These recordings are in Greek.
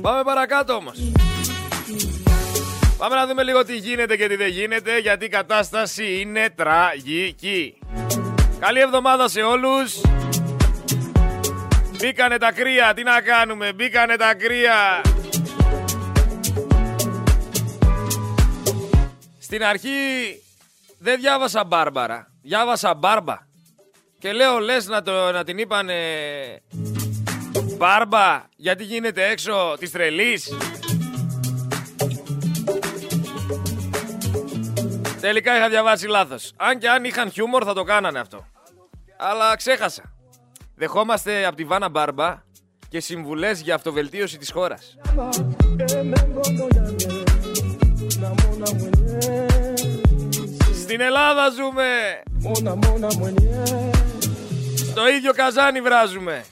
Πάμε παρακάτω όμως. Πάμε να δούμε λίγο τι γίνεται και τι δεν γίνεται, γιατί η κατάσταση είναι τραγική. Καλή εβδομάδα σε όλους. Μπήκανε τα κρύα, τι να κάνουμε, μπήκανε τα κρύα. Στην αρχή δεν διάβασα Μπάρμπαρα, διάβασα Μπάρμπα. Και λέω λες να, το, να την είπανε Μπάρμπα γιατί γίνεται έξω της τρελής; Τελικά είχα διαβάσει λάθος. Αν και αν είχαν χιούμορ θα το κάνανε αυτό. Αλλά ξέχασα. Δεχόμαστε από τη Βάνα Μπάρμπα και συμβουλές για αυτοβελτίωση της χώρας. Στην Ελλάδα ζούμε. Στο ίδιο καζάνι βράζουμε.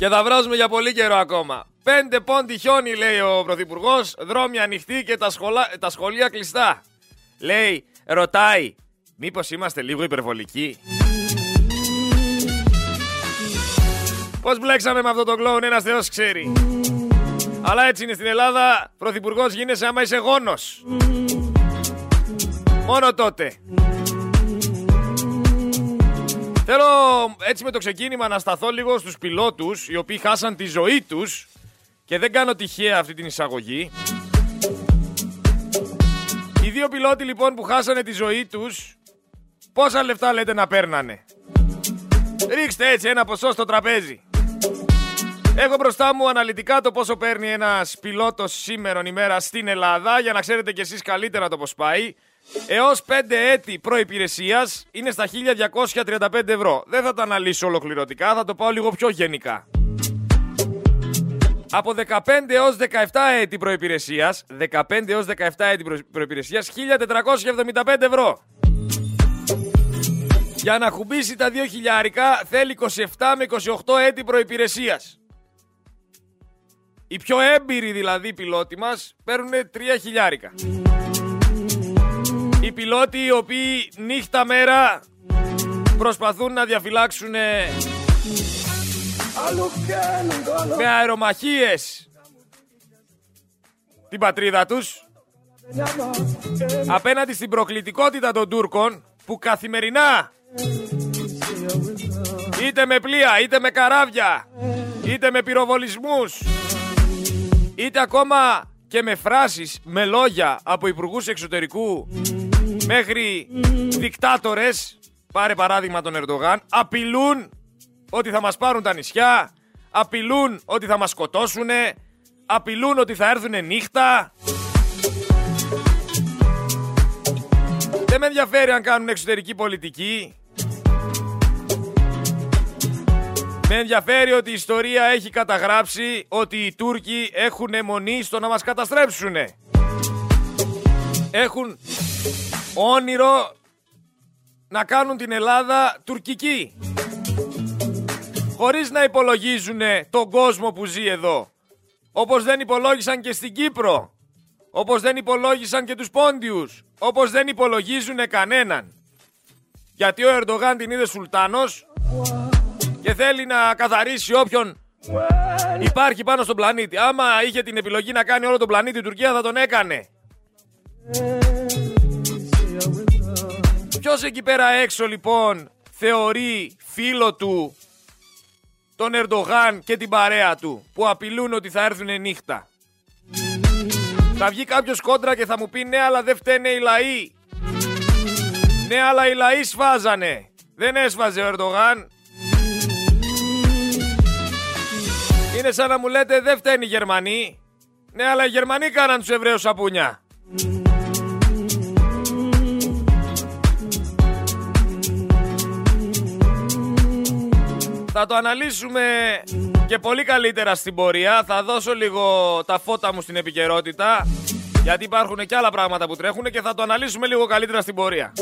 Και θα βράζουμε για πολύ καιρό ακόμα. Πέντε πόντι χιόνι, λέει ο Πρωθυπουργός. Δρόμοι ανοιχτοί και τα, σχολα... τα σχολεία κλειστά. Λέει, ρωτάει, μήπως είμαστε λίγο υπερβολικοί; Πώς μπλέξαμε με αυτό το κλόουν, ένας θεός ξέρει. Αλλά έτσι είναι στην Ελλάδα, Πρωθυπουργός γίνεσαι άμα είσαι γόνος. Μόνο τότε. Θέλω έτσι με το ξεκίνημα να σταθώ λίγο στους πιλότους οι οποίοι χάσαν τη ζωή τους και δεν κάνω τυχαία αυτή την εισαγωγή. Οι δύο πιλότοι λοιπόν που χάσανε τη ζωή τους πόσα λεφτά λέτε να παίρνανε; Ρίξτε έτσι ένα ποσό στο τραπέζι. Έχω μπροστά μου αναλυτικά το πόσο παίρνει ένας πιλότος σήμερα ημέρα στην Ελλάδα για να ξέρετε κι εσείς καλύτερα το πώς πάει. Έως 5 έτη προϋπηρεσίας είναι στα 1235 ευρώ. Δεν θα το αναλύσω ολοκληρωτικά, θα το πάω λίγο πιο γενικά. Από 15 έως 17 έτη προϋπηρεσίας, 15 έως 17 έτη προϋπηρεσίας, 1475 ευρώ. Για να χουμπήσει τα 2 χιλιάρικα θέλει 27 με 28 έτη προϋπηρεσίας. Οι πιο έμπειροι δηλαδή πιλότοι μας παίρνουν 3 χιλιάρικα. Οι πιλότοι οι οποίοι νύχτα μέρα προσπαθούν να διαφυλάξουν με αερομαχίες. Την πατρίδα τους. Απέναντι στην προκλητικότητα των Τούρκων που καθημερινά είτε με πλοία, είτε με καράβια, είτε με πυροβολισμούς, είτε ακόμα και με φράσεις, με λόγια από υπουργούς εξωτερικού μέχρι δικτάτορες, πάρε παράδειγμα τον Ερντογάν, απειλούν ότι θα μας πάρουν τα νησιά, απειλούν ότι θα μας σκοτώσουνε, απειλούν ότι θα έρθουν νύχτα. Δεν με ενδιαφέρει αν κάνουν εξωτερική πολιτική. Με ενδιαφέρει ότι η ιστορία έχει καταγράψει ότι οι Τούρκοι έχουν αιμονή στο να μας καταστρέψουν. Έχουν όνειρο να κάνουν την Ελλάδα τουρκική χωρίς να υπολογίζουν τον κόσμο που ζει εδώ. Όπως δεν υπολόγισαν και στην Κύπρο. Όπως δεν υπολόγισαν και τους Πόντιους. Όπως δεν υπολογίζουν κανέναν. Γιατί ο Ερντογάν την είδε σουλτάνος και θέλει να καθαρίσει όποιον υπάρχει πάνω στον πλανήτη. Άμα είχε την επιλογή να κάνει όλο τον πλανήτη η Τουρκία θα τον έκανε. Ποιος εκεί πέρα έξω λοιπόν θεωρεί φίλο του τον Ερντογάν και την παρέα του που απειλούν ότι θα έρθουν νύχτα; Θα βγει κάποιος κόντρα και θα μου πει ναι αλλά δεν φταίνε οι λαοί. Ναι αλλά οι λαοί σφάζανε. Δεν έσφαζε ο Ερντογάν. Είναι σαν να μου λέτε δεν φταίνει οι Γερμανοί. Ναι αλλά οι Γερμανοί κάναν τους Εβραίους σαπούνια. Θα το αναλύσουμε και πολύ καλύτερα στην πορεία. Θα δώσω λίγο τα φώτα μου στην επικαιρότητα. Γιατί υπάρχουν και άλλα πράγματα που τρέχουν και θα το αναλύσουμε λίγο καλύτερα στην πορεία.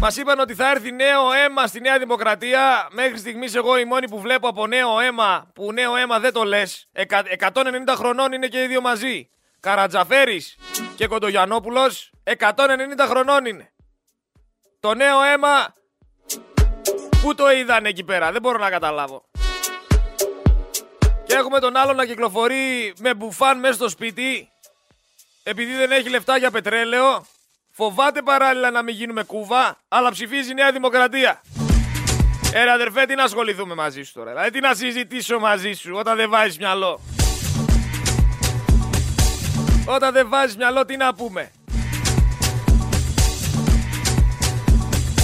Μας είπαν ότι θα έρθει νέο αίμα στη Νέα Δημοκρατία. Μέχρι στιγμής, εγώ η μόνη που βλέπω από νέο αίμα, που νέο αίμα δεν το λες. 190 χρονών είναι και οι δύο μαζί. Καρατζαφέρης και Κοντογιανόπουλος, 190 χρονών είναι. Το νέο αίμα Πού το είδαν εκεί πέρα, δεν μπορώ να καταλάβω. Και έχουμε τον άλλο να κυκλοφορεί με μπουφάν μέσα στο σπίτι. Επειδή δεν έχει λεφτά για πετρέλαιο. Φοβάται παράλληλα να μην γίνουμε κούβα, αλλά ψηφίζει Νέα Δημοκρατία. Έλα αδερφέ, τι να ασχοληθούμε μαζί σου τώρα. Δηλαδή, τι να συζητήσω μαζί σου όταν δεν βάζεις μυαλό. Όταν δεν βάζεις μυαλό, τι να πούμε.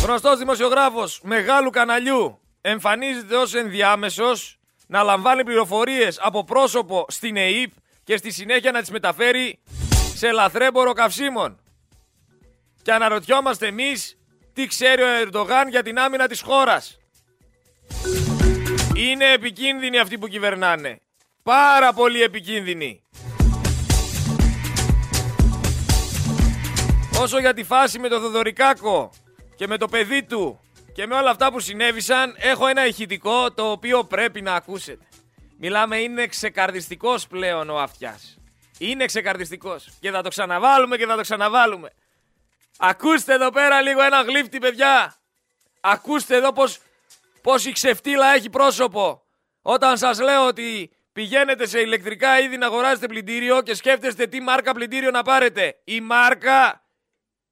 Γνωστός δημοσιογράφος μεγάλου καναλιού εμφανίζεται ως ενδιάμεσος να λαμβάνει πληροφορίες από πρόσωπο στην ΕΕΠ και στη συνέχεια να τις μεταφέρει σε λαθρέμπορο καυσίμων. Και αναρωτιόμαστε εμείς τι ξέρει ο Ερντογάν για την άμυνα της χώρας. Είναι επικίνδυνοι αυτοί που κυβερνάνε. Πάρα πολύ επικίνδυνοι. Όσο για τη φάση με το Θοδωρικάκο και με το παιδί του και με όλα αυτά που συνέβησαν, έχω ένα ηχητικό το οποίο πρέπει να ακούσετε. Μιλάμε, είναι ξεκαρδιστικός πλέον ο αυτιάς. Είναι ξεκαρδιστικός. Και θα το ξαναβάλουμε και θα το ξαναβάλουμε. Ακούστε εδώ πέρα λίγο ένα γλύφτη, παιδιά. Ακούστε εδώ πως, πως η ξεφτύλα έχει πρόσωπο. Όταν σας λέω ότι πηγαίνετε σε ηλεκτρικά είδη να αγοράσετε πλυντήριο και σκέφτεστε τι μάρκα πλυντήριο να πάρετε. Η μάρκα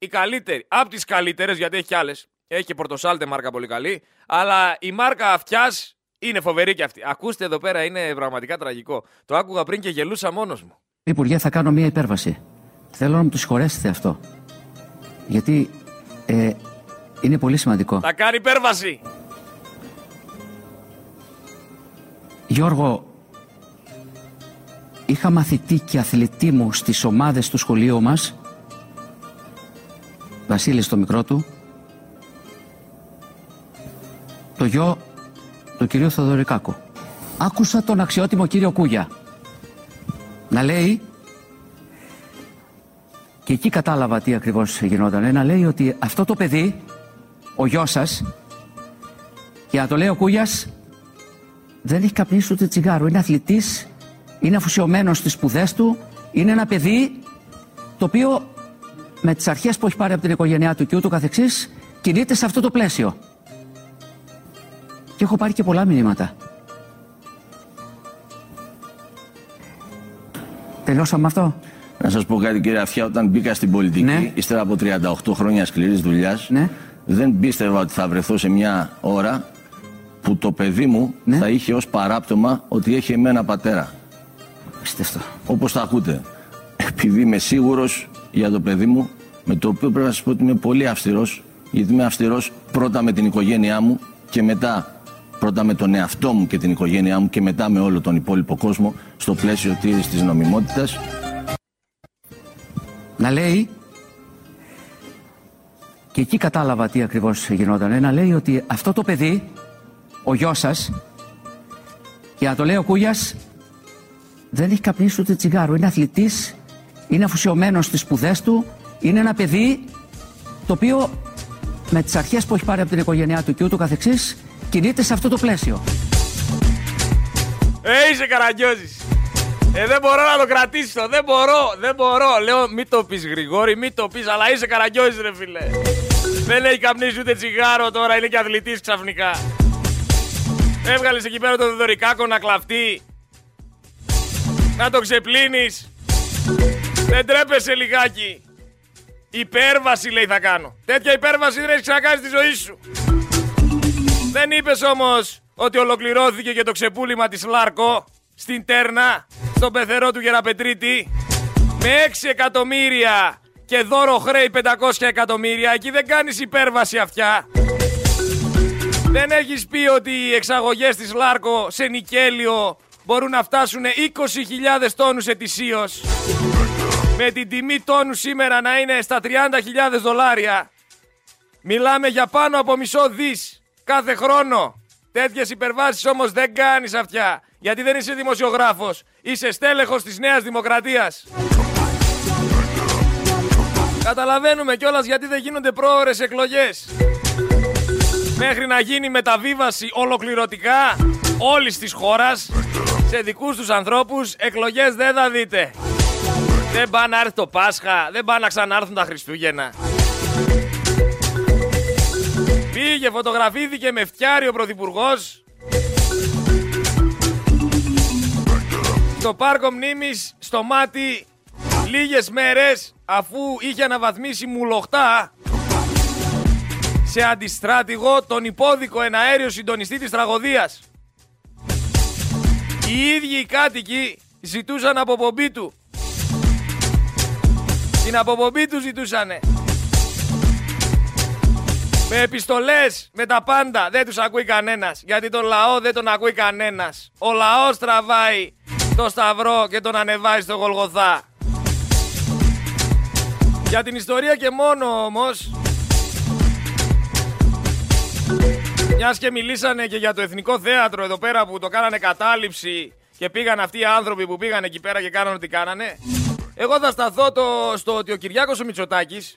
η καλύτερη, από τις καλύτερες γιατί έχει κι άλλες. Έχει και πορτοσάλτε μάρκα πολύ καλή. Αλλά η μάρκα αυτιάς είναι φοβερή και αυτή. Ακούστε εδώ πέρα, είναι πραγματικά τραγικό. Το άκουγα πριν και γελούσα μόνος μου. Υπουργέ, θα κάνω μία υπέρβαση. Θέλω να μου το συγχωρέσετε αυτό. Γιατί ε, είναι πολύ σημαντικό. Θα κάνει υπέρβαση. Γιώργο, είχα μαθητή και αθλητή μου στις ομάδες του σχολείου μας Βασίλη το μικρό του το γιο του κυρίου Θοδωρικάκου. Άκουσα τον αξιότιμο κύριο Κούγια να λέει και εκεί κατάλαβα τι ακριβώς γινόταν. Να λέει ότι αυτό το παιδί, ο γιος σας, και να το λέει ο Κούγιας, δεν έχει καπνίσει ούτε τσιγάρο. Είναι αθλητής, είναι αφουσιωμένος στις σπουδές του, είναι ένα παιδί το οποίο με τις αρχές που έχει πάρει από την οικογένειά του και ούτω καθεξής, κινείται σε αυτό το πλαίσιο. Και έχω πάρει και πολλά μηνύματα. Τελειώσαμε αυτό; Να σας πω κάτι, κύριε Αφιά, όταν μπήκα στην πολιτική, ναι. ύστερα από 38 χρόνια σκληρής δουλειάς, ναι. δεν πίστευα ότι θα βρεθώ σε μια ώρα που το παιδί μου ναι. θα είχε ως παράπτωμα ότι έχει εμένα πατέρα. Πιστευτό. Όπως τα ακούτε. Επειδή είμαι σίγουρος για το παιδί μου, με το οποίο πρέπει να σας πω ότι είμαι πολύ αυστηρός, γιατί είμαι αυστηρός πρώτα με την οικογένειά μου και μετά πρώτα με τον εαυτό μου και την οικογένειά μου και μετά με όλο τον υπόλοιπο κόσμο στο πλαίσιο τήρησης της νομιμότητας. Να λέει, και εκεί κατάλαβα τι ακριβώς γινόταν, να λέει ότι αυτό το παιδί, ο γιος σας, και να το λέει ο Κούγιας, δεν έχει καπνίσει ούτε τσιγάρο, είναι αθλητής, είναι αφουσιωμένος στις σπουδές του, είναι ένα παιδί το οποίο με τις αρχές που έχει πάρει από την οικογένειά του και ούτω καθεξής κινείται σε αυτό το πλαίσιο. Ε, είσαι καραγκιόζης. Ε, δεν μπορώ να το κρατήσω, δεν μπορώ, δεν μπορώ. Λέω, μην το πεις Γρηγόρη, μην το πεις, αλλά είσαι καραγκιόζης ρε φίλε. Δεν έχει καπνίσει ούτε τσιγάρο τώρα, είναι και αθλητής ξαφνικά. Έβγαλες εκεί πέρα το δωρικάκο να κλαφτεί. Να το ξεπλύνεις. Δεν τρέπεσαι λιγάκι. Υπέρβαση λέει θα κάνω. Τέτοια υπέρβαση δεν έχεις ξανακάνει στη ζωή σου. Δεν είπες όμως ότι ολοκληρώθηκε και το ξεπούλημα της Λάρκο στην Τέρνα, στον πεθερό του Γεραπετρίτη, με 6 εκατομμύρια και δώρο χρέη 500 εκατομμύρια. Εκεί δεν κάνεις υπέρβαση αυτιά. Δεν έχεις πει ότι οι εξαγωγές της Λάρκο σε νικέλιο μπορούν να φτάσουν 20.000 τόνους ετησίως. Με την τιμή τόνου σήμερα να είναι στα 30.000 δολάρια. Μιλάμε για πάνω από μισό δις κάθε χρόνο. Τέτοιες υπερβάσεις όμως δεν κάνεις αυτιά. Γιατί δεν είσαι δημοσιογράφος. Είσαι στέλεχος της Νέας Δημοκρατίας. Καταλαβαίνουμε κιόλας γιατί δεν γίνονται πρόορες εκλογές. Μέχρι να γίνει μεταβίβαση ολοκληρωτικά όλης της χώρας σε δικούς τους ανθρώπους εκλογές δεν θα δείτε. Δεν πάνε να έρθει το Πάσχα, δεν πάνε να ξανάρθουν τα Χριστούγεννα. Πήγε, φωτογραφήθηκε με φτιάρι ο Πρωθυπουργός στο πάρκο μνήμης στο μάτι λίγες μέρες αφού είχε αναβαθμίσει μουλοχτά σε αντιστράτηγο τον υπόδικο εναέριο συντονιστή της τραγωδίας. Οι ίδιοι οι κάτοικοι ζητούσαν αποπομπή του. Την αποπομπή τους ζητούσανε. Με επιστολές, με τα πάντα. Δεν τους ακούει κανένας. Γιατί τον λαό δεν τον ακούει κανένας. Ο λαός τραβάει το σταυρό και τον ανεβάζει στο Γολγοθά. Για την ιστορία και μόνο όμως Μιας και μιλήσανε και για το Εθνικό Θέατρο εδώ πέρα που το κάνανε κατάληψη και πήγαν αυτοί οι άνθρωποι που πήγαν εκεί πέρα και κάνανε ό,τι κάνανε. Εγώ θα σταθώ το, στο ότι ο Κυριάκος ο Μητσοτάκης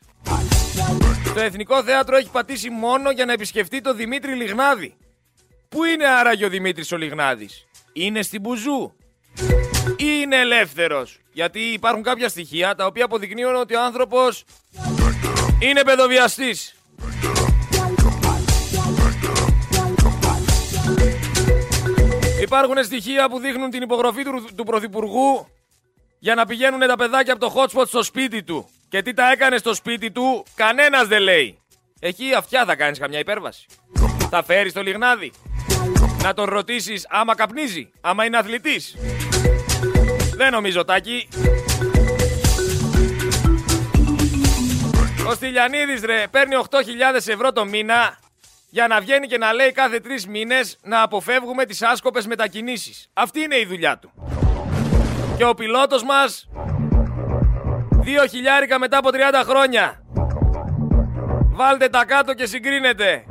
το Εθνικό Θέατρο έχει πατήσει μόνο για να επισκεφτεί το Δημήτρη Λιγνάδη. Πού είναι άραγε ο Δημήτρης ο Λιγνάδης; Είναι στην Μπουζού. Ή είναι ελεύθερος. Γιατί υπάρχουν κάποια στοιχεία τα οποία αποδεικνύουν ότι ο άνθρωπος είναι παιδοβιαστής. Υπάρχουν στοιχεία που δείχνουν την υπογραφή του, του Πρωθυπουργού για να πηγαίνουν τα παιδάκια από το hotspot στο σπίτι του. Και τι τα έκανε στο σπίτι του, κανένας δεν λέει. Εκεί αυτιά θα κάνεις καμιά υπέρβαση. Θα φέρεις το λιγνάδι. Να τον ρωτήσεις άμα καπνίζει, άμα είναι αθλητής. Δεν νομίζω, Τάκη. Ο Στυλιανίδης ρε παίρνει 8.000 ευρώ το μήνα για να βγαίνει και να λέει κάθε τρεις μήνες να αποφεύγουμε τις άσκοπες μετακινήσεις. Αυτή είναι η δουλειά του. Και ο πιλότος μας δύο χιλιάρικα μετά από 30 χρόνια. Βάλτε τα κάτω και συγκρίνετε.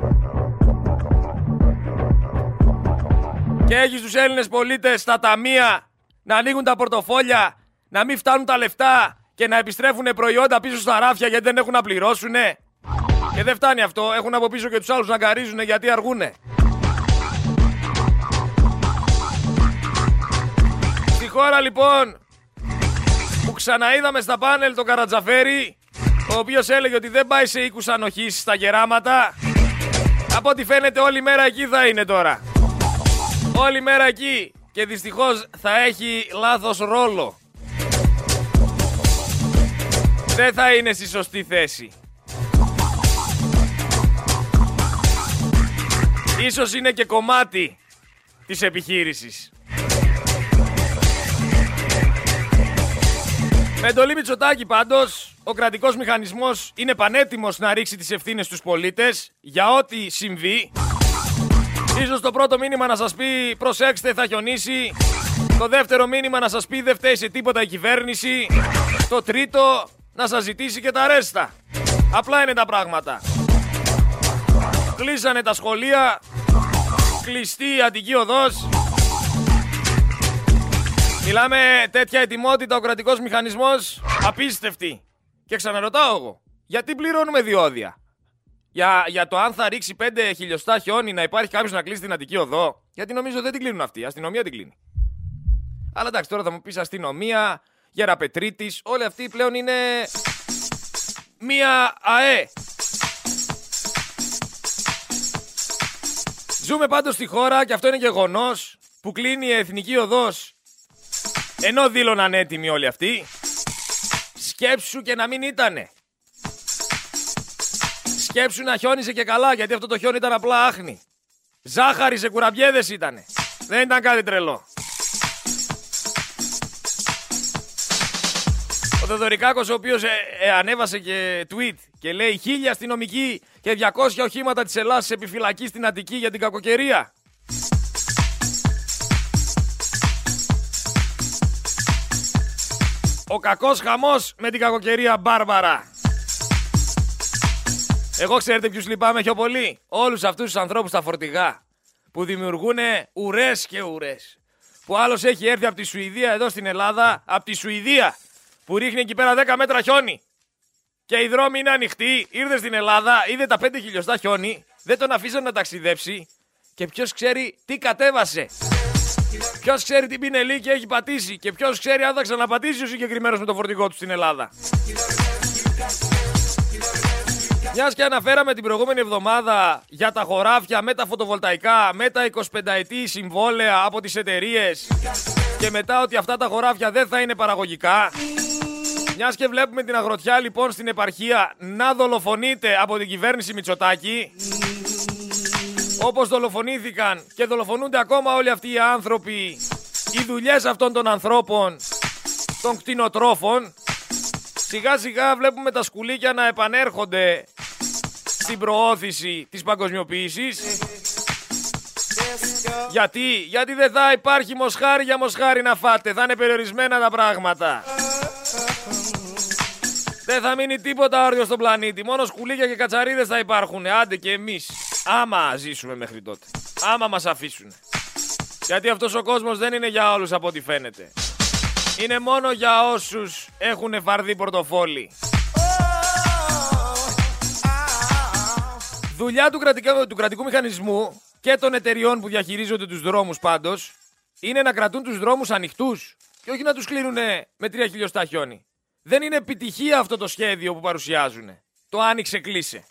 Και έχει τους Έλληνες πολίτες στα ταμεία να ανοίγουν τα πορτοφόλια, να μην φτάνουν τα λεφτά και να επιστρέφουν προϊόντα πίσω στα ράφια γιατί δεν έχουν να πληρώσουνε. Και δεν φτάνει αυτό, έχουν από πίσω και τους άλλους να καρίζουν γιατί αργούνε. Χώρα λοιπόν που ξαναείδαμε στα πάνελ τον Καρατζαφέρη, ο οποίος έλεγε ότι δεν πάει σε οίκους ανοχής στα γεράματα, από ό,τι φαίνεται όλη μέρα εκεί θα είναι τώρα. Όλη μέρα εκεί και δυστυχώς θα έχει λάθος ρόλο. Δεν θα είναι στη σωστή θέση. Ίσως είναι και κομμάτι της επιχείρησης. Με εντολή Μητσοτάκη πάντως, ο κρατικός μηχανισμός είναι πανέτοιμος να ρίξει τις ευθύνες στους πολίτες για ό,τι συμβεί. Ίσως το πρώτο μήνυμα να σας πει προσέξτε θα χιονίσει. Το δεύτερο μήνυμα να σας πει δεν φταίει σε τίποτα η κυβέρνηση. Το τρίτο να σας ζητήσει και τα ρέστα. Απλά είναι τα πράγματα. Κλείσανε τα σχολεία. Κλειστή η Αττική Οδός. Μιλάμε τέτοια ετοιμότητα ο κρατικός μηχανισμός απίστευτη. Και ξαναρωτάω εγώ, γιατί πληρώνουμε διόδια; Για, για το αν θα ρίξει 5 χιλιοστά χιόνι να υπάρχει κάποιος να κλείσει την Αττική Οδό; Γιατί νομίζω δεν την κλείνουν αυτοί. Η αστυνομία την κλείνει. Αλλά εντάξει, τώρα θα μου πεις αστυνομία, Γεραπετρίτης, όλοι αυτοί πλέον είναι μία ΑΕ. Ζούμε πάντως στη χώρα και αυτό είναι γεγονός που κλείνει η Εθνική Οδός ενώ δήλωναν έτοιμοι όλοι αυτοί. Σκέψου και να μην ήτανε. Σκέψου να χιόνιζε και καλά γιατί αυτό το χιόνι ήταν απλά άχνη. Ζάχαρη σε κουραμπιέδες ήτανε. Δεν ήταν κάτι τρελό. Ο Θεοδωρικάκος ο οποίος ε, ε, ανέβασε και tweet και λέει χίλια αστυνομικοί και 200 οχήματα της Ελλάδας σε επιφυλακή στην Αττική για την κακοκαιρία. Ο κακός χαμός με την κακοκαιρία Μπάρμπαρα. Εγώ ξέρετε ποιους λυπάμαι πιο πολύ; Όλους αυτούς τους ανθρώπους στα φορτηγά που δημιουργούν ουρές και ουρές. Που άλλος έχει έρθει από τη Σουηδία εδώ στην Ελλάδα, από τη Σουηδία, που ρίχνει εκεί πέρα 10 μέτρα χιόνι. Και οι δρόμοι είναι ανοιχτοί, ήρθε στην Ελλάδα, είδε τα 5 χιλιοστά χιόνι, δεν τον αφήσαν να ταξιδέψει και ποιος ξέρει τι κατέβασε. Ποιος ξέρει τι πινελίκη έχει πατήσει και ποιος ξέρει αν θα ξαναπατήσει ο συγκεκριμένος με το φορτηγό του στην Ελλάδα. Μιας και αναφέραμε την προηγούμενη εβδομάδα για τα χωράφια με τα φωτοβολταϊκά, με τα 25 ετή συμβόλαια από τις εταιρείες και μετά ότι αυτά τα χωράφια δεν θα είναι παραγωγικά. Μιας και βλέπουμε την αγροτιά λοιπόν στην επαρχία να δολοφονείται από την κυβέρνηση Μητσοτάκη. Όπως δολοφονήθηκαν και δολοφονούνται ακόμα όλοι αυτοί οι άνθρωποι, οι δουλειές αυτών των ανθρώπων, των κτηνοτρόφων, σιγά σιγά βλέπουμε τα σκουλίκια να επανέρχονται στην προώθηση της παγκοσμιοποίησης. Γιατί, γιατί δεν θα υπάρχει μοσχάρι για μοσχάρι να φάτε, θα είναι περιορισμένα τα πράγματα. Δεν θα μείνει τίποτα όρθιο στον πλανήτη. Μόνο σκουλίκια και κατσαρίδες θα υπάρχουν. Άντε και εμείς. Άμα ζήσουμε μέχρι τότε. Άμα μας αφήσουν. Γιατί αυτός ο κόσμος δεν είναι για όλους από ό,τι φαίνεται. Είναι μόνο για όσους έχουν φαρδί πορτοφόλι. Δουλειά του, κρατικά, του κρατικού μηχανισμού και των εταιριών που διαχειρίζονται τους δρόμους πάντως είναι να κρατούν τους δρόμους ανοιχτούς και όχι να τους κλείνουν με τρία χιλιοστά χιόνι. Δεν είναι επιτυχία αυτό το σχέδιο που παρουσιάζουν. Το άνοιξε κλείσε.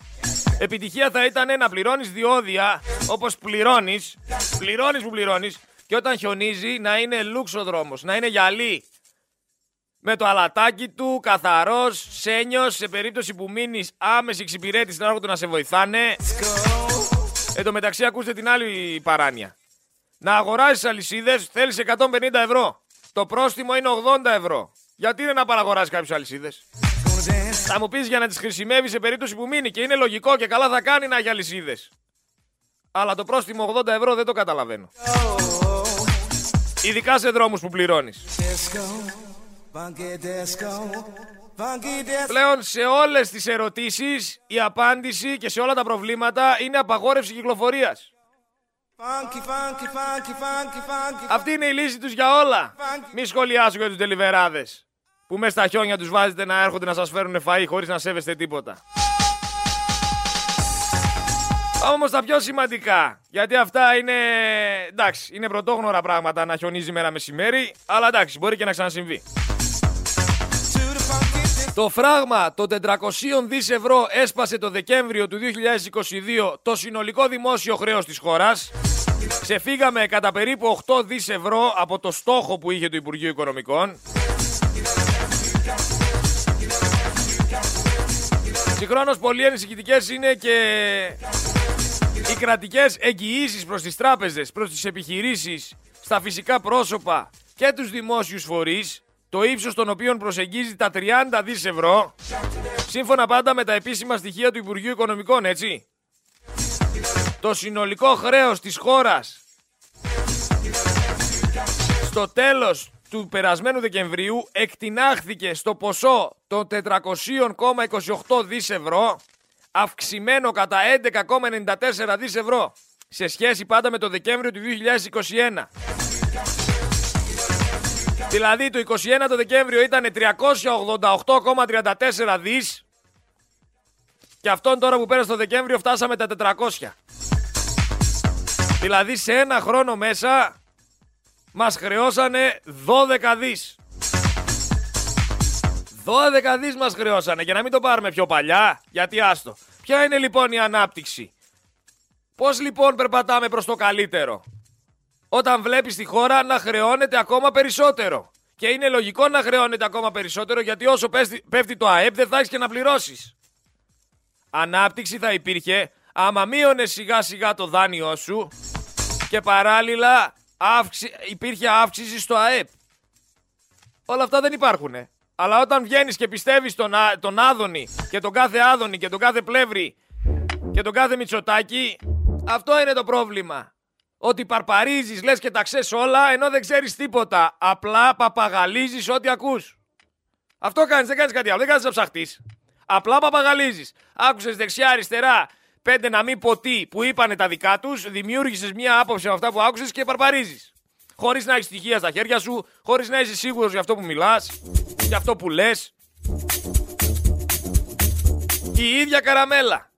Επιτυχία θα ήταν να πληρώνεις διόδια όπως πληρώνεις, πληρώνεις που πληρώνεις και όταν χιονίζει να είναι λούξο δρόμος, να είναι γυαλί. Με το αλατάκι του, καθαρός, σένιος, σε περίπτωση που μείνεις άμεση εξυπηρέτηση να έρχονται να σε βοηθάνε. Εν τω μεταξύ ακούστε την άλλη παράνοια. Να αγοράσεις αλυσίδες θέλεις 150 ευρώ. Το πρόστιμο είναι 80 ευρώ. Γιατί δεν να παραγοράσει κάποιου αλυσίδες; Θα μου πεις για να τις χρησιμεύεις σε περίπτωση που μείνει και είναι λογικό και καλά θα κάνει να έχει αλυσίδες. Αλλά το πρόστιμο 80 ευρώ δεν το καταλαβαίνω. Ειδικά σε δρόμους που πληρώνεις. Πλέον σε όλες τις ερωτήσεις η απάντηση και σε όλα τα προβλήματα είναι απαγόρευση κυκλοφορίας. Αυτή είναι η λύση τους για όλα. Μη σχολιάσω για τους τελιβεράδες που μέσα στα χιόνια τους βάζετε να έρχονται να σας φέρουν φαΐ χωρίς να σέβεστε τίποτα. Όμως τα πιο σημαντικά, γιατί αυτά είναι, εντάξει, είναι πρωτόγνωρα πράγματα να χιονίζει μέρα μεσημέρι, αλλά εντάξει, μπορεί και να ξανασυμβεί. Το φράγμα των 400 δις ευρώ έσπασε το Δεκέμβριο του 2022 το συνολικό δημόσιο χρέος της χώρας. Ξεφύγαμε κατά περίπου 8 δις ευρώ από το στόχο που είχε το Υπουργείο Οικονομικών. Συγχρόνως πολύ ενισχυτικές είναι και οι κρατικές εγγυήσεις προς τις τράπεζες, προς τις επιχειρήσεις, στα φυσικά πρόσωπα και τους δημόσιους φορείς το ύψος των οποίων προσεγγίζει τα 30 δις ευρώ, σύμφωνα πάντα με τα επίσημα στοιχεία του Υπουργείου Οικονομικών, έτσι. Το συνολικό χρέος της χώρας στο τέλος του περασμένου Δεκεμβρίου εκτινάχθηκε στο ποσό των 400,28 δις ευρώ, αυξημένο κατά 11,94 δις ευρώ, σε σχέση πάντα με το Δεκέμβριο του 2021. Δηλαδή το 21 το Δεκέμβριο ήταν 388,34 δις και αυτόν τώρα που πέρασε το Δεκέμβριο φτάσαμε τα 400. Δηλαδή σε ένα χρόνο μέσα μας χρεώσανε 12 δις. 12 δις μας χρεώσανε και να μην το πάρουμε πιο παλιά, γιατί άστο. Ποια είναι λοιπόν η ανάπτυξη; Πώς λοιπόν περπατάμε προς το καλύτερο; Όταν βλέπεις τη χώρα να χρεώνεται ακόμα περισσότερο. Και είναι λογικό να χρεώνεται ακόμα περισσότερο γιατί όσο πέφτει το ΑΕΠ δεν θα έχεις και να πληρώσεις. Ανάπτυξη θα υπήρχε άμα μείωνες σιγά σιγά το δάνειό σου και παράλληλα υπήρχε αύξηση στο ΑΕΠ. Όλα αυτά δεν υπάρχουν. Αλλά όταν βγαίνεις και πιστεύεις τον, τον Άδωνη και τον κάθε Άδωνη και τον κάθε Πλεύρη και τον κάθε Μητσοτάκη, αυτό είναι το πρόβλημα ότι παρπαρίζεις, λες και τα ξέρεις όλα, ενώ δεν ξέρεις τίποτα. Απλά παπαγαλίζεις ό,τι ακούς. Αυτό κάνεις, δεν κάνεις κάτι άλλο, δεν κάνεις να ψαχτείς. Απλά παπαγαλίζεις. Άκουσες δεξιά, αριστερά, πέντε να μην πω τι που είπανε τα δικά τους, δημιούργησες μια άποψη με αυτά που άκουσες και παρπαρίζεις. Χωρίς να έχεις στοιχεία στα χέρια σου, χωρίς να είσαι σίγουρος για αυτό που μιλάς, για αυτό που λες. Η ίδια καραμέλα.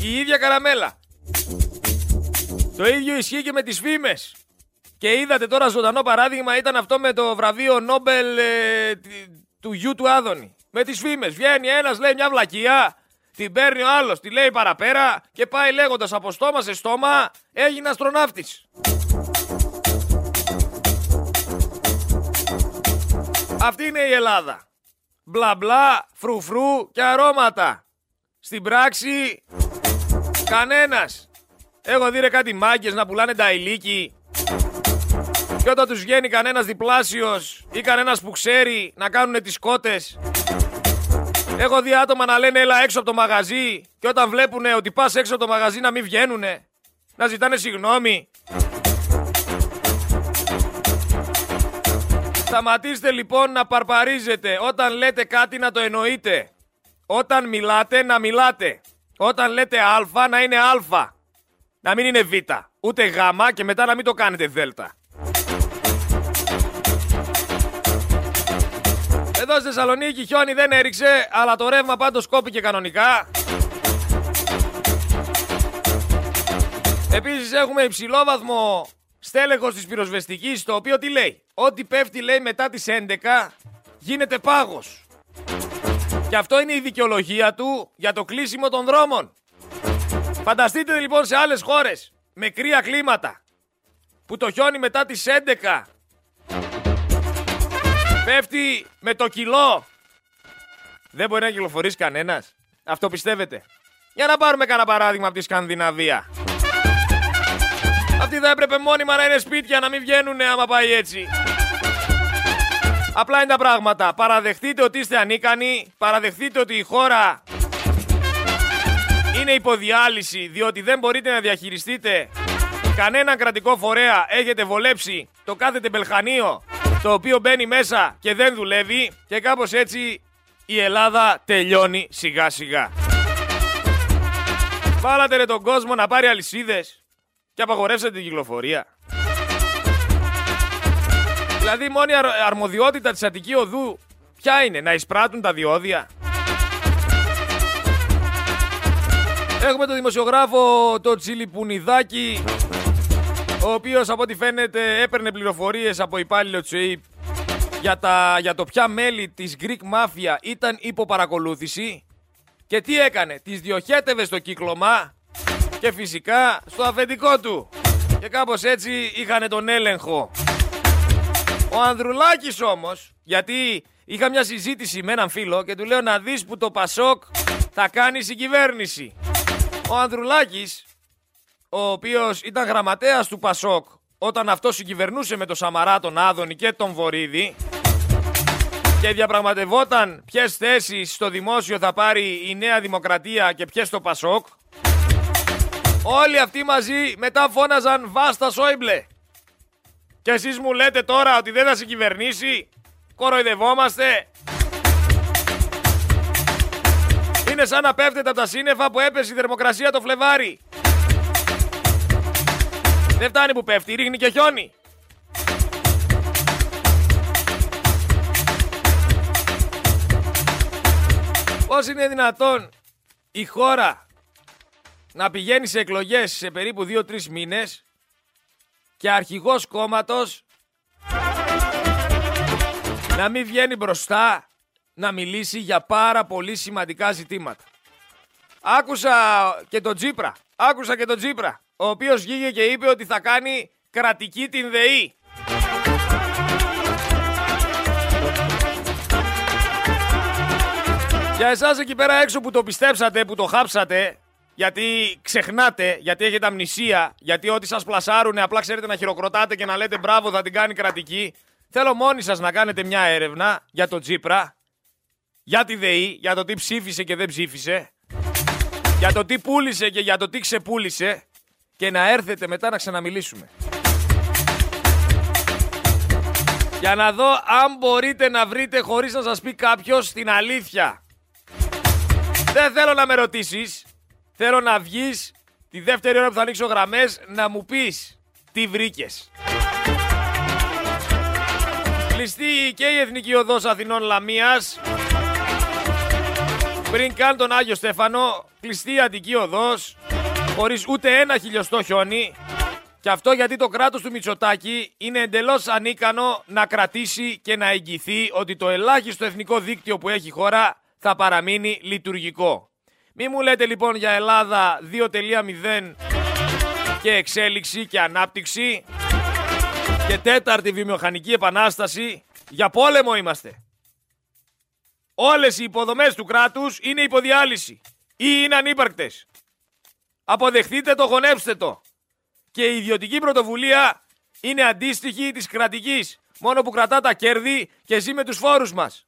Η ίδια καραμέλα. Το ίδιο ισχύει και με τις φήμες. Και είδατε τώρα ζωντανό παράδειγμα ήταν αυτό με το βραβείο Νόμπελ ε, του γιου του Άδωνη. Με τις φήμες. Βγαίνει ένας λέει μια βλακεία, Την παίρνει ο άλλος, τη λέει παραπέρα και πάει λέγοντας από στόμα σε στόμα έγινε αστροναύτης. Αυτή είναι η Ελλάδα. Μπλα μπλα, φρουφρού και αρώματα. Στην πράξη, κανένας. Έχω δει ρε κάτι μάγκες να πουλάνε τα ηλίκη. Και όταν τους βγαίνει κανένας διπλάσιος ή κανένας που ξέρει να κάνουν τις κότες. Έχω δει άτομα να λένε έλα έξω από το μαγαζί και όταν βλέπουν ότι πας έξω από το μαγαζί να μην βγαίνουνε. Να ζητάνε συγγνώμη. Σταματήστε λοιπόν να παρπαρίζετε. Όταν λέτε κάτι να το εννοείτε. Όταν μιλάτε να μιλάτε. Όταν λέτε α να είναι α. Να μην είναι β. Ούτε γ και μετά να μην το κάνετε δ. Εδώ στη Θεσσαλονίκη χιόνι δεν έριξε, αλλά το ρεύμα πάντως κόπηκε κανονικά. Επίσης έχουμε υψηλόβαθμο στέλεχος της πυροσβεστικής, το οποίο τι λέει; Ό,τι πέφτει λέει μετά τις 11 γίνεται πάγος. Και αυτό είναι η δικαιολογία του για το κλείσιμο των δρόμων. Φανταστείτε λοιπόν σε άλλες χώρες με κρύα κλίματα που το χιόνι μετά τις 11 πέφτει με το κιλό. Δεν μπορεί να κυκλοφορήσει κανένας. Αυτό πιστεύετε. Για να πάρουμε κανένα παράδειγμα από τη Σκανδιναβία. Αυτοί θα έπρεπε μόνιμα να είναι σπίτια, να μην βγαίνουν άμα πάει έτσι. Απλά είναι τα πράγματα. Παραδεχτείτε ότι είστε ανίκανοι. Παραδεχτείτε ότι η χώρα είναι υποδιάλυση διότι δεν μπορείτε να διαχειριστείτε κανέναν κρατικό φορέα. Έχετε βολέψει το κάθε τεμπελχανίο το οποίο μπαίνει μέσα και δεν δουλεύει και κάπως έτσι η Ελλάδα τελειώνει σιγά σιγά. Βάλατε ρε τον κόσμο να πάρει αλυσίδες και απαγορεύσατε την κυκλοφορία. Δηλαδή μόνη αρμοδιότητα της Αττική Οδού ποια είναι, να εισπράττουν τα διόδια; Έχουμε τον δημοσιογράφο το Τσιλιπουνιδάκι ο οποίος από ό,τι φαίνεται έπαιρνε πληροφορίες από υπάλληλο του ΕΙΠ για, τα, για το ποια μέλη της Greek Mafia ήταν υπό παρακολούθηση και τι έκανε, τις διοχέτευε στο κύκλωμα και φυσικά στο αφεντικό του. Και κάπως έτσι είχαν τον έλεγχο. Ο Ανδρουλάκης όμως, γιατί είχα μια συζήτηση με έναν φίλο και του λέω να δεις που το Πασόκ θα κάνει συγκυβέρνηση. Ο Ανδρουλάκης ο οποίος ήταν γραμματέας του Πασόκ όταν αυτό συγκυβερνούσε με τον Σαμαρά, τον Άδωνη και τον Βορύδη και διαπραγματευόταν ποιες θέσεις στο δημόσιο θα πάρει η Νέα Δημοκρατία και ποιες το Πασόκ. Όλοι αυτοί μαζί μετά φώναζαν Βάστα Σόιμπλε. Και εσείς μου λέτε τώρα ότι δεν θα συγκυβερνήσει. Κοροϊδευόμαστε. Είναι σαν να πέφτετε από τα σύννεφα που έπεσε η θερμοκρασία το Φλεβάρι. Δεν φτάνει που πέφτει, ρίχνει και χιόνι. Πώς είναι δυνατόν η χώρα να πηγαίνει σε εκλογές σε περίπου 2-3 μήνες και αρχηγός κόμματος να μην βγαίνει μπροστά να μιλήσει για πάρα πολύ σημαντικά ζητήματα. Άκουσα και τον Τζίπρα. Άκουσα και τον Τζίπρα ο οποίος βγήκε και είπε ότι θα κάνει κρατική την ΔΕΗ. Για εσάς εκεί πέρα έξω που το πιστέψατε, που το χάψατε, γιατί ξεχνάτε, γιατί έχετε αμνησία, γιατί ό,τι σας πλασάρουνε απλά ξέρετε να χειροκροτάτε και να λέτε μπράβο θα την κάνει κρατική. Θέλω μόνοι σας να κάνετε μια έρευνα για το Τζίπρα, για τη ΔΕΗ, για το τι ψήφισε και δεν ψήφισε, για το τι πούλησε και για το τι ξεπούλησε και να έρθετε μετά να ξαναμιλήσουμε. Για να δω αν μπορείτε να βρείτε χωρίς να σας πει κάποιος την αλήθεια. Δεν θέλω να με ρωτήσεις. Θέλω να βγεις τη δεύτερη ώρα που θα ανοίξω γραμμές να μου πεις τι βρήκες. Κλειστή και η Εθνική Οδός Αθηνών Λαμίας. Πριν καν τον Άγιο Στέφανο, κλειστή η Αττική Οδός χωρίς ούτε ένα χιλιοστό χιόνι. Και αυτό γιατί το κράτος του Μητσοτάκη είναι εντελώς ανίκανο να κρατήσει και να εγγυθεί ότι το ελάχιστο εθνικό δίκτυο που έχει η χώρα θα παραμείνει λειτουργικό. Μη μου λέτε λοιπόν για Ελλάδα 2.0 και εξέλιξη και ανάπτυξη και τέταρτη βιομηχανική επανάσταση. Για πόλεμο είμαστε. Όλες οι υποδομές του κράτους είναι υποδιάλυση ή είναι ανύπαρκτες. Αποδεχτείτε το, γονέψτε το. Και η ιδιωτική πρωτοβουλία είναι αντίστοιχη της κρατικής, μόνο που κρατά τα κέρδη και ζει με τους φόρους μας.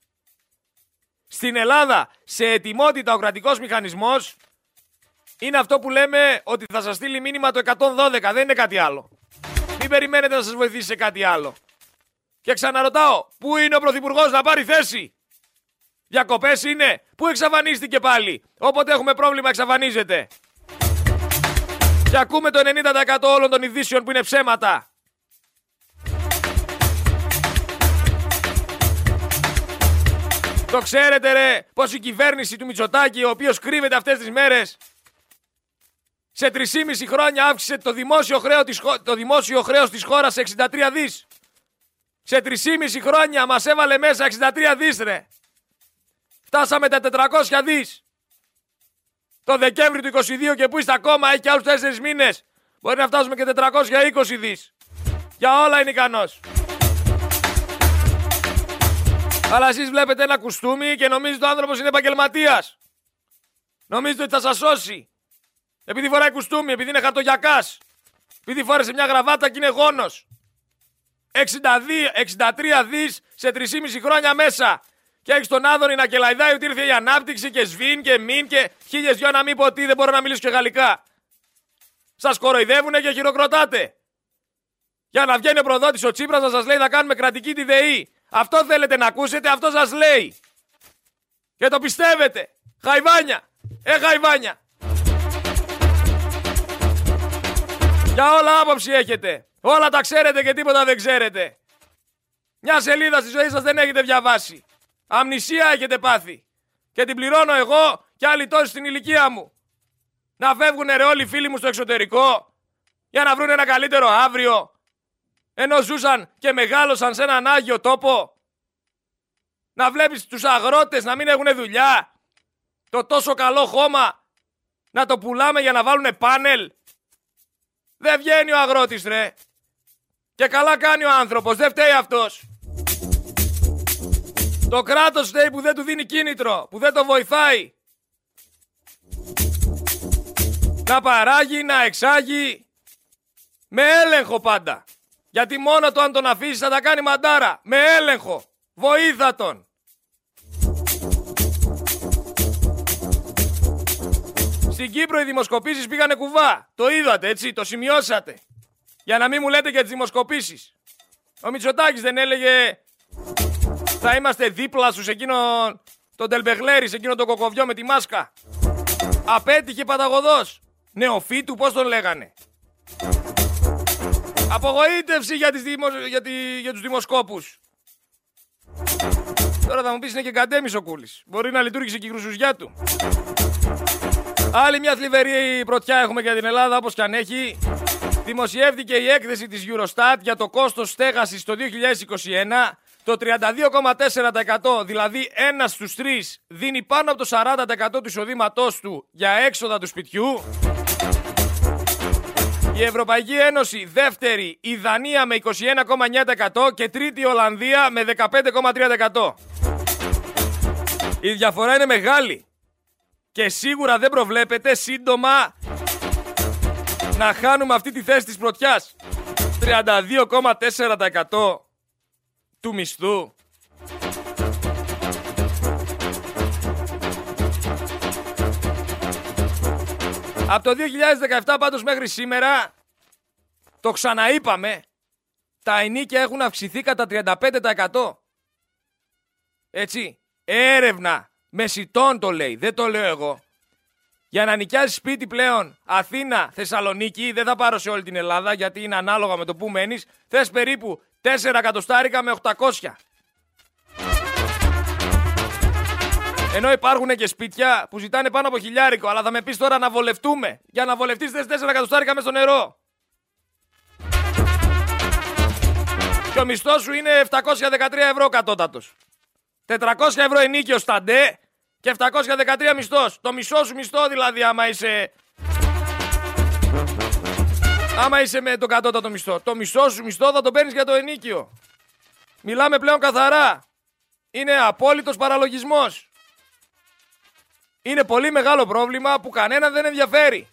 Στην Ελλάδα, σε ετοιμότητα ο κρατικός μηχανισμός είναι αυτό που λέμε ότι θα σας στείλει μήνυμα το 112, δεν είναι κάτι άλλο. Μην περιμένετε να σας βοηθήσει σε κάτι άλλο. Και ξαναρωτάω, πού είναι ο Πρωθυπουργός να πάρει θέση; Διακοπές είναι, πού εξαφανίστηκε πάλι; Όποτε έχουμε πρόβλημα εξαφανίζεται. Και ακούμε το 90% όλων των ειδήσεων που είναι ψέματα. Το ξέρετε ρε πως η κυβέρνηση του Μητσοτάκη ο οποίος κρύβεται αυτές τις μέρες σε 3,5 χρόνια αύξησε το δημόσιο, χρέος της, το δημόσιο χρέος της χώρας σε 63 δις. Σε 3,5 χρόνια μας έβαλε μέσα 63 δις ρε. Φτάσαμε τα 400 δις. Το Δεκέμβρη του 22 και που είστε ακόμα, έχει και άλλους 4 μήνες. Μπορεί να φτάσουμε και 420 δις. Για όλα είναι ικανός. Αλλά εσείς βλέπετε ένα κουστούμι και νομίζετε ο άνθρωπος είναι επαγγελματίας. Νομίζετε ότι θα σας σώσει. Επειδή φοράει κουστούμι, επειδή είναι χαρτογιακάς. Επειδή φόρεσε μια γραβάτα και είναι γόνος. 62, 63 δις σε 3,5 χρόνια μέσα. Και έχεις τον Άδωνη να κελαϊδάει ότι ήρθε η ανάπτυξη και σβήν και μην και χίλιες δυο να μην πω ότι δεν μπορώ να μιλήσω και γαλλικά. Σας κοροϊδεύουνε και χειροκροτάτε. Για να βγαίνει ο προδότης ο Τσίπρας να σας λέει να κάνουμε κρατική τη ΔΕΗ. Αυτό θέλετε να ακούσετε, αυτό σας λέει. Και το πιστεύετε. Χαϊβάνια. Ε, χαϊβάνια. Για όλα άποψη έχετε. Όλα τα ξέρετε και τίποτα δεν ξέρετε. Μια σελίδα στη ζωή σας δεν έχετε διαβάσει. Αμνησία έχετε πάθει. Και την πληρώνω εγώ και άλλοι τόσοι στην ηλικία μου. Να φεύγουν ρε όλοι οι φίλοι μου στο εξωτερικό για να βρουν ένα καλύτερο αύριο. Ενώ ζούσαν και μεγάλωσαν σε έναν Άγιο τόπο. Να βλέπεις τους αγρότες να μην έχουν δουλειά. Το τόσο καλό χώμα να το πουλάμε για να βάλουν πάνελ. Δεν βγαίνει ο αγρότης ρε. Και καλά κάνει ο άνθρωπος, δεν φταίει αυτός. Το κράτος φταίει που δεν του δίνει κίνητρο, που δεν το βοηθάει. Να παράγει, να εξάγει, με έλεγχο πάντα. Γιατί μόνο το αν τον αφήσεις θα τα κάνει μαντάρα. Με έλεγχο. Βοήθα τον. Στην Κύπρο οι δημοσκοπήσεις πήγανε κουβά. Το είδατε έτσι, το σημειώσατε. Για να μην μου λέτε για τις δημοσκοπήσεις. Ο Μητσοτάκης δεν έλεγε θα είμαστε δίπλα σου σε εκείνο τον Τελμπεγλέρη, σε εκείνο τον κοκοβιό με τη μάσκα. Απέτυχε παταγωδός. Νεοφύτου, πώς τον λέγανε; Απογοήτευση για, τις δημο... για, τη... για τους δημοσκόπους. Τώρα θα μου πεις είναι και καντέμις ο Κούλης. Μπορεί να λειτουργήσε και η κρουσουζιά του. Άλλη μια θλιβερή πρωτιά έχουμε για την Ελλάδα, όπως και αν έχει. Δημοσιεύτηκε η έκθεση της Eurostat για το κόστος στέγασης το 2021 το 32,4% δηλαδή ένας στους τρεις δίνει πάνω από το 40% του εισοδήματός του για έξοδα του σπιτιού. Η Ευρωπαϊκή Ένωση δεύτερη η Δανία με 21,9% και τρίτη η Ολλανδία με 15,3%. Η διαφορά είναι μεγάλη και σίγουρα δεν προβλέπεται σύντομα να χάνουμε αυτή τη θέση της πρωτιάς. 32,4% του μισθού. Από το 2017 πάντως μέχρι σήμερα, το ξαναείπαμε, τα ενίκια έχουν αυξηθεί κατά 35%. Έτσι, έρευνα μεσητών το λέει, δεν το λέω εγώ. Για να νοικιάσεις σπίτι πλέον Αθήνα, Θεσσαλονίκη, δεν θα πάρω σε όλη την Ελλάδα γιατί είναι ανάλογα με το που μένεις. Θες περίπου 4 εκατοστάρικα με 800. Ενώ υπάρχουν και σπίτια που ζητάνε πάνω από χιλιάρικο, αλλά θα με πεις τώρα να βολευτούμε. Για να βολευτείς θες 4 εκατοστάρικα μέσα στο νερό. Και ο μισθός σου είναι 713 ευρώ κατώτατος. 400 ευρώ ενίκιο στα ντε Και 713 μισθός. Το μισό σου μισθό δηλαδή άμα είσαι... Άμα είσαι με τον κατώτατο μισθό. Το μισό σου μισθό θα το παίρνεις για το ενίκιο. Μιλάμε πλέον καθαρά. Είναι απόλυτος παραλογισμός. Είναι πολύ μεγάλο πρόβλημα που κανένα δεν ενδιαφέρει.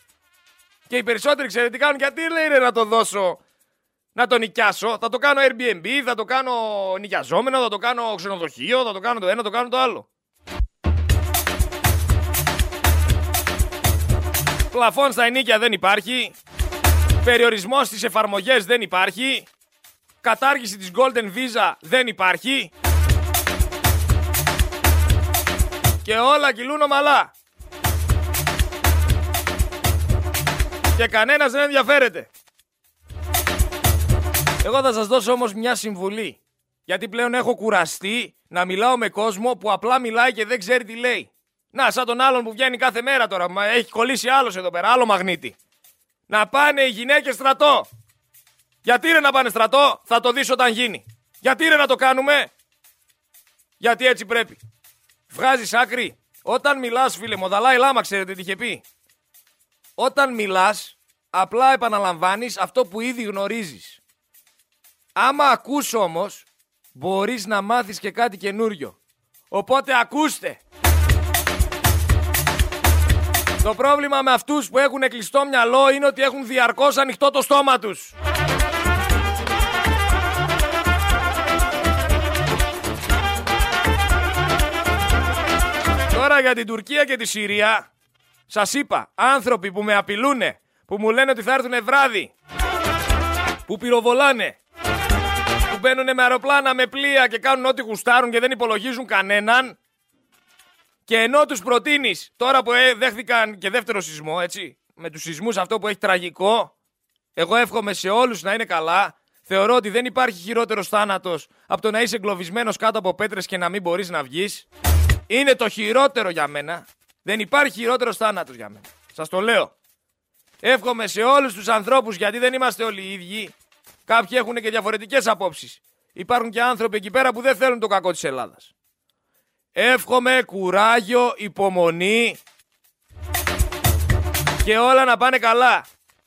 Και οι περισσότεροι ξέρετε τι κάνουν. Γιατί λέει ρε, να το δώσω, να το νοικιάσω. Θα το κάνω Airbnb, θα το κάνω νοικιαζόμενο, θα το κάνω ξενοδοχείο, θα το κάνω το ένα, θα το κάνω το άλλο. Πλαφόν στα ενίκια δεν υπάρχει. Περιορισμός στις εφαρμογές δεν υπάρχει. Κατάργηση της Golden Visa δεν υπάρχει. Και όλα κυλούν ομαλά. Και κανένας δεν ενδιαφέρεται. Εγώ θα σας δώσω όμως μια συμβουλή. Γιατί πλέον έχω κουραστεί να μιλάω με κόσμο που απλά μιλάει και δεν ξέρει τι λέει. Να, σαν τον άλλον που βγαίνει κάθε μέρα τώρα. Μα έχει κολλήσει άλλος εδώ πέρα, άλλο μαγνήτη. Να πάνε οι γυναίκες στρατό. Γιατί ρε να πάνε στρατό, θα το δεις όταν γίνει. Γιατί ρε να το κάνουμε, γιατί έτσι πρέπει. Βγάζεις άκρη. Όταν μιλάς φίλε μου, ο Δαλάη Λάμα ξέρετε τι είχε πει. Όταν μιλάς, απλά επαναλαμβάνεις αυτό που ήδη γνωρίζεις. Άμα ακούς όμως, μπορείς να μάθεις και κάτι καινούριο. Οπότε ακούστε. Το πρόβλημα με αυτούς που έχουν κλειστό μυαλό είναι ότι έχουν διαρκώς ανοιχτό το στόμα τους. Τώρα για την Τουρκία και τη Συρία, σας είπα, άνθρωποι που με απειλούνε, που μου λένε ότι θα έρθουν βράδυ, που πυροβολάνε, που μπαίνουν με αεροπλάνα, με πλοία και κάνουν ό,τι γουστάρουν και δεν υπολογίζουν κανέναν, και ενώ τους προτείνεις, τώρα που ε, δέχθηκαν και δεύτερο σεισμό, έτσι, με τους σεισμούς αυτό που έχει τραγικό, εγώ εύχομαι σε όλους να είναι καλά, Θεωρώ ότι δεν υπάρχει χειρότερος θάνατος από το να είσαι εγκλωβισμένος κάτω από πέτρες και να μην μπορείς να βγεις. Είναι το χειρότερο για μένα. Δεν υπάρχει χειρότερος θάνατος για μένα. Σας το λέω. Εύχομαι σε όλους τους ανθρώπους, γιατί δεν είμαστε όλοι οι ίδιοι. Κάποιοι έχουν και διαφορετικές απόψεις. Υπάρχουν και άνθρωποι εκεί πέρα που δεν θέλουν το κακό της Ελλάδας. Εύχομαι κουράγιο, υπομονή και όλα να πάνε καλά.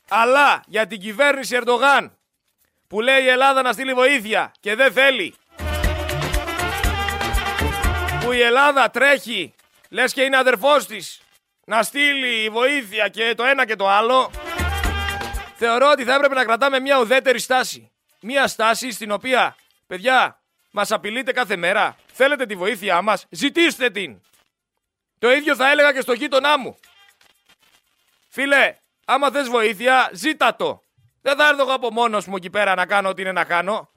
Αλλά για την κυβέρνηση Ερντογάν που λέει η Ελλάδα να στείλει βοήθεια και δεν θέλει. Που η Ελλάδα τρέχει, λες και είναι αδερφός της, να στείλει βοήθεια και το ένα και το άλλο. Θεωρώ ότι θα έπρεπε να κρατάμε μια ουδέτερη στάση. Μια στάση στην οποία, παιδιά, μας απειλείτε κάθε μέρα. Θέλετε τη βοήθειά μας, ζητήστε την. Το ίδιο θα έλεγα και στο γείτονά μου. Φίλε, άμα θες βοήθεια, ζήτα το. Δεν θα έρθω εγώ από μόνος μου εκεί πέρα να κάνω ό,τι είναι να κάνω.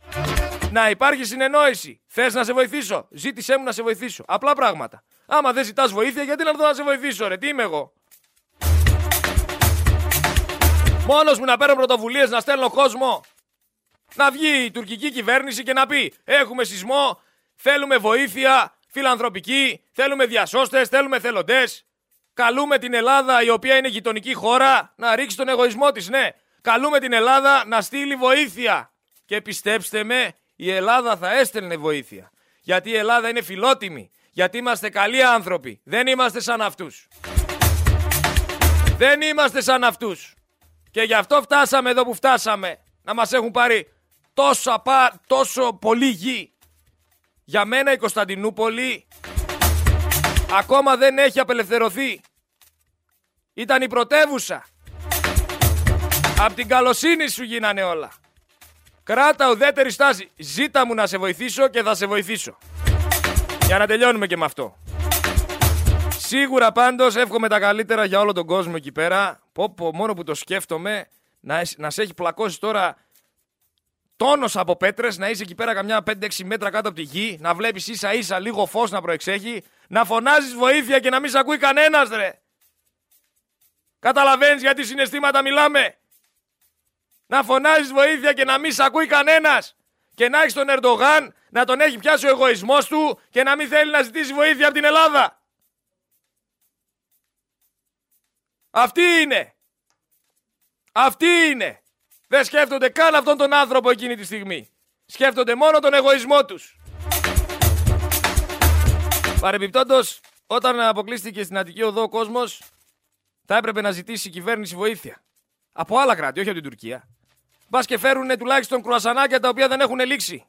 Να υπάρχει συνεννόηση. Θες να σε βοηθήσω. Ζήτησέ μου να σε βοηθήσω. Απλά πράγματα. Άμα δεν ζητάς βοήθεια, γιατί να έρθω να σε βοηθήσω, ρε; Τι είμαι εγώ; Μόνος μου να παίρνω πρωτοβουλίες, να στέλνω κόσμο. Να βγει η τουρκική κυβέρνηση και να πει: Έχουμε σεισμό, θέλουμε βοήθεια φιλανθρωπική, θέλουμε διασώστες, θέλουμε θελοντές. Καλούμε την Ελλάδα, η οποία είναι γειτονική χώρα, να ρίξει τον εγωισμό της, ναι. Καλούμε την Ελλάδα να στείλει βοήθεια. Και πιστέψτε με, η Ελλάδα θα έστελνε βοήθεια. Γιατί η Ελλάδα είναι φιλότιμη. Γιατί είμαστε καλοί άνθρωποι. Δεν είμαστε σαν αυτούς. Δεν είμαστε σαν αυτούς. Και γι' αυτό φτάσαμε εδώ που φτάσαμε. Να μας έχουν πάρει τόσο, απα... τόσο πολύ γη. Για μένα η Κωνσταντινούπολη ακόμα δεν έχει απελευθερωθεί. Ήταν η πρωτεύουσα. Απ' την καλοσύνη σου γίνανε όλα. Κράτα ουδέτερη στάση. Ζήτα μου να σε βοηθήσω και θα σε βοηθήσω. Για να τελειώνουμε και με αυτό. Σίγουρα πάντως εύχομαι τα καλύτερα για όλο τον κόσμο εκεί πέρα. Πω, πω μόνο που το σκέφτομαι να, να σε έχει πλακώσει τώρα τόνος από πέτρες, να είσαι εκεί πέρα καμιά 5-6 μέτρα κάτω από τη γη, να βλέπεις ίσα ίσα λίγο φως να προεξέχει, να φωνάζεις βοήθεια και να μην σε ακούει κανένας ρε. Καταλαβαίνεις γιατί συναισθήματα μιλάμε. Να φωνάζεις βοήθεια και να μην σε ακούει κανένας. Και να έχεις τον Ερντογάν να τον έχει πιάσει ο εγωισμός του και να μην θέλει να ζητήσει βοήθεια από την Ελλάδα. Αυτή είναι. Αυτή είναι. Δεν σκέφτονται καν αυτόν τον άνθρωπο εκείνη τη στιγμή. Σκέφτονται μόνο τον εγωισμό τους. Παρεμπιπτόντως, όταν αποκλείστηκε στην Αττική Οδό ο κόσμος, θα έπρεπε να ζητήσει η κυβέρνηση βοήθεια. Από άλλα κράτη, όχι από την Τουρκία. Μπας και φέρουν τουλάχιστον κρουασανάκια τα οποία δεν έχουν λήξει.